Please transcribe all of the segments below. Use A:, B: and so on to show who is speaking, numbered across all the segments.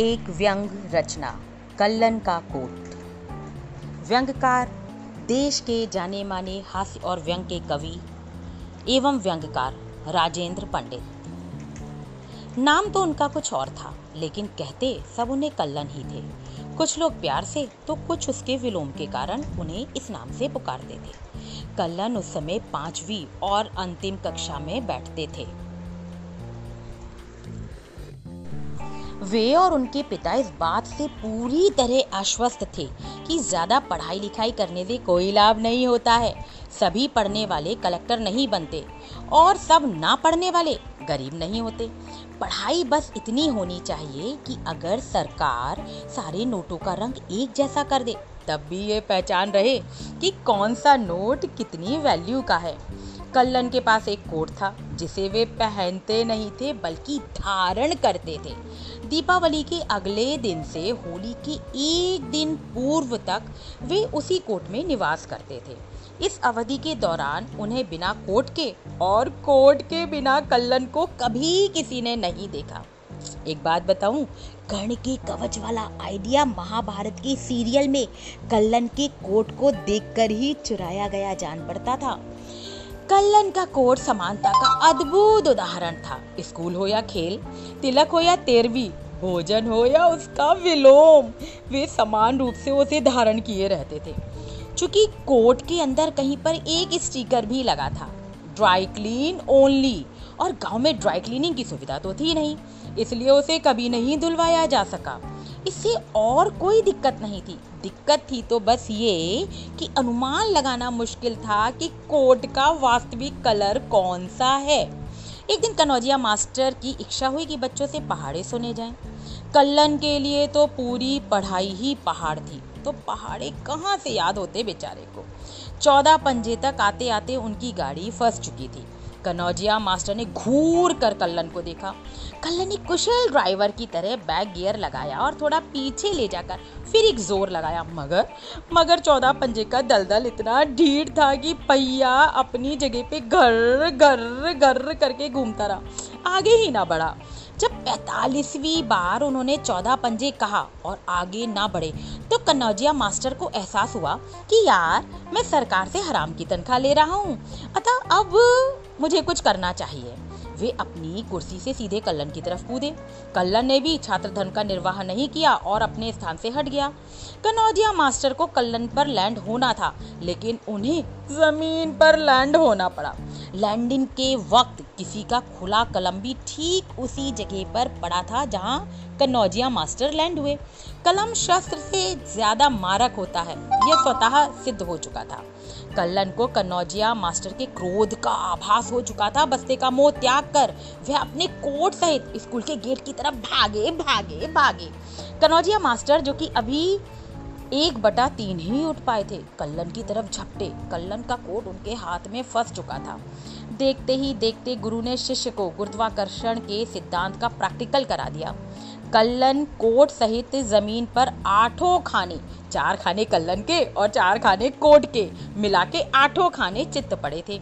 A: एक व्यंग रचना, कल्लन का कोट। व्यंगकार, देश के जाने माने हास्य और व्यंग के कवि एवं व्यंगकार राजेंद्र पंडित। नाम तो उनका कुछ और था, लेकिन कहते सब उन्हें कल्लन ही थे। कुछ लोग प्यार से तो कुछ उसके विलोम के कारण उन्हें इस नाम से पुकारते थे। कल्लन उस समय पांचवी और अंतिम कक्षा में बैठते थे। वे और उनके पिता इस बात से पूरी तरह आश्वस्त थे कि ज़्यादा पढ़ाई लिखाई करने से कोई लाभ नहीं होता है। सभी पढ़ने वाले कलेक्टर नहीं बनते और सब ना पढ़ने वाले गरीब नहीं होते। पढ़ाई बस इतनी होनी चाहिए कि अगर सरकार सारे नोटों का रंग एक जैसा कर दे, तब भी ये पहचान रहे कि कौन सा नोट कितनी वैल्यू का है। कल्लन के पास एक कोट था, जिसे वे पहनते नहीं थे, बल्कि धारण करते थे। दीपावली के अगले दिन से होली के एक दिन पूर्व तक वे उसी कोट में निवास करते थे। इस अवधि के दौरान उन्हें बिना कोट के और कोट के बिना कल्लन को कभी किसी ने नहीं देखा। एक बात बताऊँ, कर्ण के कवच वाला आइडिया महाभारत के सीरियल में कल्लन के कोट को देखकर ही चुराया गया जान पड़ता था। कल्लन का कोट समानता का अद्भुत उदाहरण था। स्कूल हो या खेल, तिलक हो या तेरवी, भोजन हो या उसका विलोम, वे समान रूप से उसे धारण किए रहते थे। चूँकि कोट के अंदर कहीं पर एक स्टिकर भी लगा था, ड्राई क्लीन ओनली, और गाँव में ड्राई क्लीनिंग की सुविधा तो थी नहीं, इसलिए उसे कभी नहीं धुलवाया जा सका। इससे और कोई दिक्कत नहीं थी। दिक्कत थी तो बस ये कि अनुमान लगाना मुश्किल था कि कोट का वास्तविक कलर कौन सा है। एक दिन कनौजिया मास्टर की इच्छा हुई कि बच्चों से पहाड़े सुने जाएँ। कल्लन के लिए तो पूरी पढ़ाई ही पहाड़ थी। तो पहाड़े कहाँ से याद होते बेचारे को? चौदह पंजे तक आते आते उनकी गाड़ी फंस चुकी थी। कनौजिया मास्टर ने घूर कर कल्लन को देखा। कल्लन ने कुशल ड्राइवर की तरह बैक गियर लगाया और थोड़ा पीछे ले जाकर फिर एक ज़ोर लगाया। मगर मगर चौदह पंजे का दलदल इतना ढीठ था कि पहिया अपनी जगह पे घर घर घर करके घूमता रहा। आगे ही ना बढ़ा। जब पैतालीसवीं बार उन्होंने चौदह पंजे कहा और आगे ना बढ़े तो कन्नौजिया मास्टर को एहसास हुआ कि यार, मैं सरकार से हराम की तनख्वाह ले रहा हूँ। अतः अब मुझे कुछ करना चाहिए। वे अपनी कुर्सी से सीधे कल्लन की तरफ़ कूदे। कल्लन ने भी छात्र धन का निर्वाह नहीं किया और अपने स्थान से हट गया। कनौजिया मास्टर को कल्लन पर लैंड होना था, लेकिन उन्हें ज़मीन पर लैंड होना पड़ा। लैंडिंग के वक्त किसी का खुला कलम भी ठीक उसी जगह पर पड़ा था जहाँ कन्नौजिया मास्टर लैंड हुए। कलम शस्त्र से ज़्यादा मारक होता है, यह स्वतः सिद्ध हो चुका था। कल्लन को कन्नौजिया मास्टर के क्रोध का आभास हो चुका था। बस्ते का मोह त्याग कर वह अपने कोट सहित स्कूल के गेट की तरफ़ भागे भागे भागे। कन्नौजिया मास्टर जो कि अभी एक बटा तीन ही उठ पाए थे। कल्लन की तरफ़ झपटे। कल्लन का कोट उनके हाथ में फंस चुका था। देखते ही देखते गुरु ने शिष्य को गुरुत्वाकर्षण के सिद्धांत का प्रैक्टिकल करा दिया। कल्लन कोट सहित ज़मीन पर आठों खाने, चार खाने कल्लन के और चार खाने कोट के, मिला के आठों खाने चित्त पड़े थे।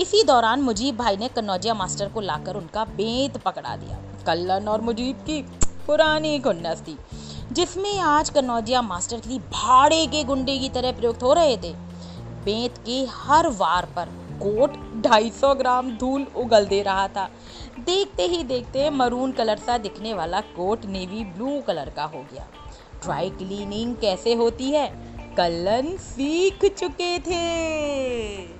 A: इसी दौरान मुजीब भाई ने कन्नौजिया मास्टर को लाकर उनका बेत पकड़ा दिया। कल्लन और मुजीब की पुरानी खुन्नस थी। जिसमें आज कन्नौजिया मास्टर की भाड़े के गुंडे की तरह प्रयुक्त हो रहे थे। बेत के हर वार पर कोट 250 ग्राम धूल उगल दे रहा था। देखते ही देखते मरून कलर सा दिखने वाला कोट नेवी ब्लू कलर का हो गया। ड्राई क्लीनिंग कैसे होती है? कलन सीख चुके थे।